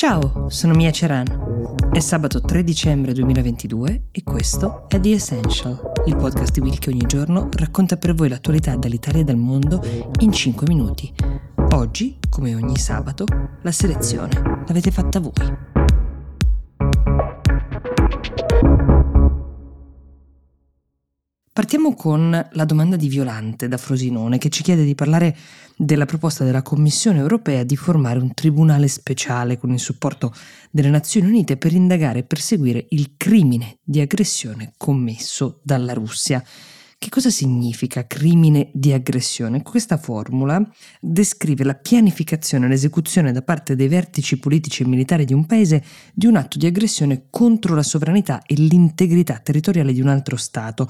Ciao, sono Mia Ceran. È sabato 3 dicembre 2022 e questo è The Essential, il podcast di Will che ogni giorno racconta per voi l'attualità dall'Italia e dal mondo in 5 minuti. Oggi, come ogni sabato, la selezione l'avete fatta voi. Partiamo con la domanda di Violante da Frosinone che ci chiede di parlare della proposta della Commissione europea di formare un tribunale speciale con il supporto delle Nazioni Unite per indagare e perseguire il crimine di aggressione commesso dalla Russia. Che cosa significa crimine di aggressione? Questa formula descrive la pianificazione e l'esecuzione da parte dei vertici politici e militari di un paese di un atto di aggressione contro la sovranità e l'integrità territoriale di un altro Stato,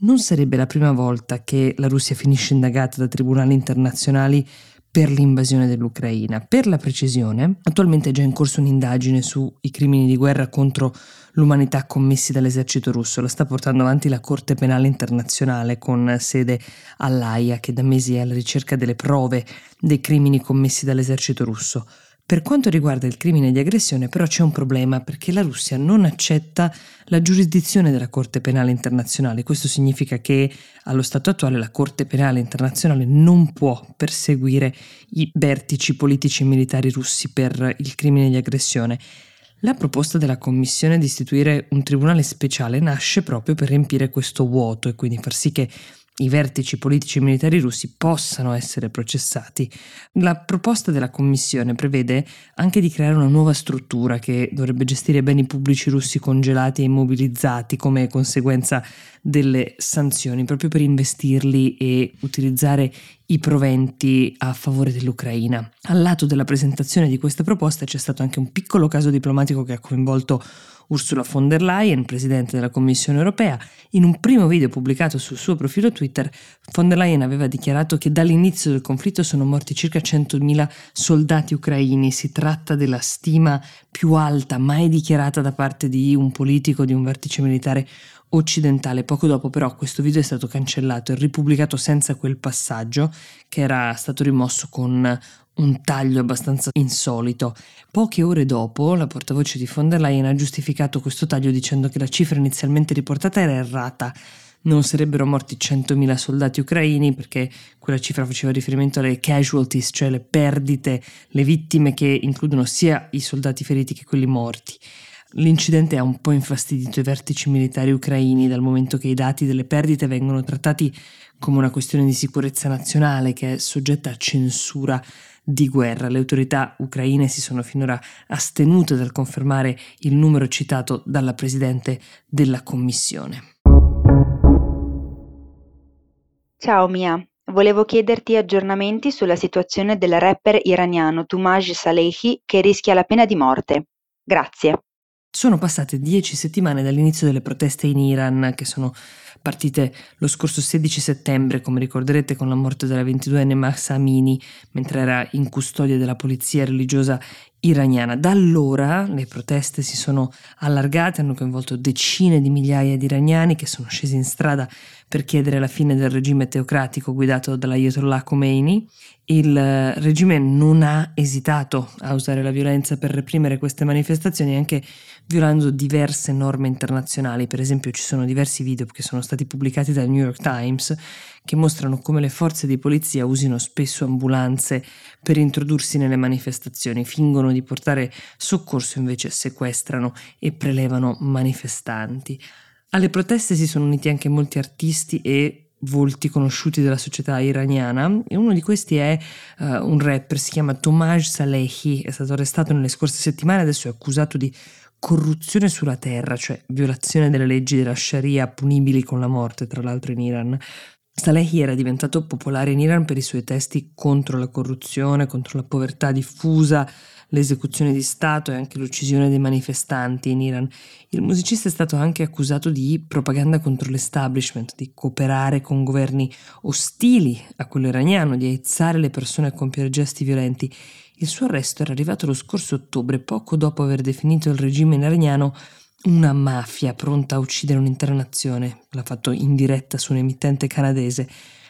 non sarebbe la prima volta che la Russia finisce indagata da tribunali internazionali per l'invasione dell'Ucraina. Per la precisione, attualmente è già in corso un'indagine sui crimini di guerra contro l'umanità commessi dall'esercito russo. La sta portando avanti la Corte Penale Internazionale con sede all'AIA che da mesi è alla ricerca delle prove dei crimini commessi dall'esercito russo. Per quanto riguarda il crimine di aggressione però c'è un problema perché la Russia non accetta la giurisdizione della Corte Penale Internazionale. Questo significa che allo stato attuale la Corte Penale Internazionale non può perseguire i vertici politici e militari russi per il crimine di aggressione. La proposta della Commissione di istituire un tribunale speciale nasce proprio per riempire questo vuoto e quindi far sì che i vertici politici e militari russi possano essere processati. La proposta della Commissione prevede anche di creare una nuova struttura che dovrebbe gestire beni pubblici russi congelati e immobilizzati come conseguenza delle sanzioni, proprio per investirli e utilizzare i proventi a favore dell'Ucraina. Al lato della presentazione di questa proposta c'è stato anche un piccolo caso diplomatico che ha coinvolto Ursula von der Leyen, presidente della Commissione europea, in un primo video pubblicato sul suo profilo Twitter, von der Leyen aveva dichiarato che dall'inizio del conflitto sono morti circa 100.000 soldati ucraini. Si tratta della stima più alta mai dichiarata da parte di un politico, di un vertice militare occidentale. Poco dopo però questo video è stato cancellato e ripubblicato senza quel passaggio che era stato rimosso con un taglio abbastanza insolito. Poche ore dopo, la portavoce di von der Leyen ha giustificato questo taglio dicendo che la cifra inizialmente riportata era errata. Non sarebbero morti 100.000 soldati ucraini perché quella cifra faceva riferimento alle casualties, cioè le perdite, le vittime che includono sia i soldati feriti che quelli morti. L'incidente ha un po' infastidito i vertici militari ucraini dal momento che i dati delle perdite vengono trattati come una questione di sicurezza nazionale che è soggetta a censura di guerra. Le autorità ucraine si sono finora astenute dal confermare il numero citato dalla Presidente della Commissione. Ciao Mia, volevo chiederti aggiornamenti sulla situazione del rapper iraniano Tumaj Salehi che rischia la pena di morte. Grazie. Sono passate dieci settimane dall'inizio delle proteste in Iran, che sono partite lo scorso 16 settembre, come ricorderete, con la morte della 22enne Mahsa Amini, mentre era in custodia della polizia religiosa iraniana. Da allora le proteste si sono allargate, hanno coinvolto decine di migliaia di iraniani che sono scesi in strada per chiedere la fine del regime teocratico guidato dall'Ayatollah Khomeini. Il regime non ha esitato a usare la violenza per reprimere queste manifestazioni, anche violando diverse norme internazionali. Per esempio ci sono diversi video che sono stati pubblicati dal New York Times che mostrano come le forze di polizia usino spesso ambulanze per introdursi nelle manifestazioni, fingono di portare soccorso invece sequestrano e prelevano manifestanti. Alle proteste si sono uniti anche molti artisti e volti conosciuti della società iraniana e uno di questi è uh, un rapper, si chiama Tomaj Salehi, è stato arrestato nelle scorse settimane, adesso è accusato di corruzione sulla terra, cioè violazione delle leggi della Sharia punibili con la morte, tra l'altro in Iran. Salehi era diventato popolare in Iran per i suoi testi contro la corruzione, contro la povertà diffusa, l'esecuzione di Stato e anche l'uccisione dei manifestanti in Iran. Il musicista è stato anche accusato di propaganda contro l'establishment, di cooperare con governi ostili a quello iraniano, di aizzare le persone a compiere gesti violenti. Il suo arresto era arrivato lo scorso ottobre, poco dopo aver definito il regime iraniano una mafia pronta a uccidere un'intera nazione. L'ha fatto in diretta su un emittente canadese.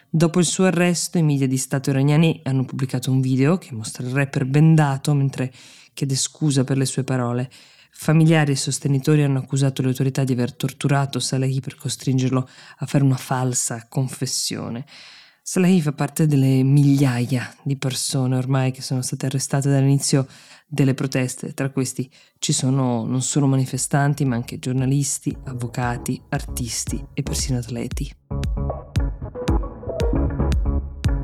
Dopo il suo arresto, i media di Stato iraniani hanno pubblicato un video che mostra il rapper bendato mentre chiede scusa per le sue parole. Familiari e sostenitori hanno accusato le autorità di aver torturato Salahi per costringerlo a fare una falsa confessione. Salahi fa parte delle migliaia di persone ormai che sono state arrestate dall'inizio delle proteste. Tra questi ci sono non solo manifestanti, ma anche giornalisti, avvocati, artisti e persino atleti.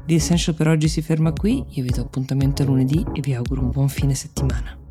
The Essential per oggi si ferma qui, io vi do appuntamento lunedì e vi auguro un buon fine settimana.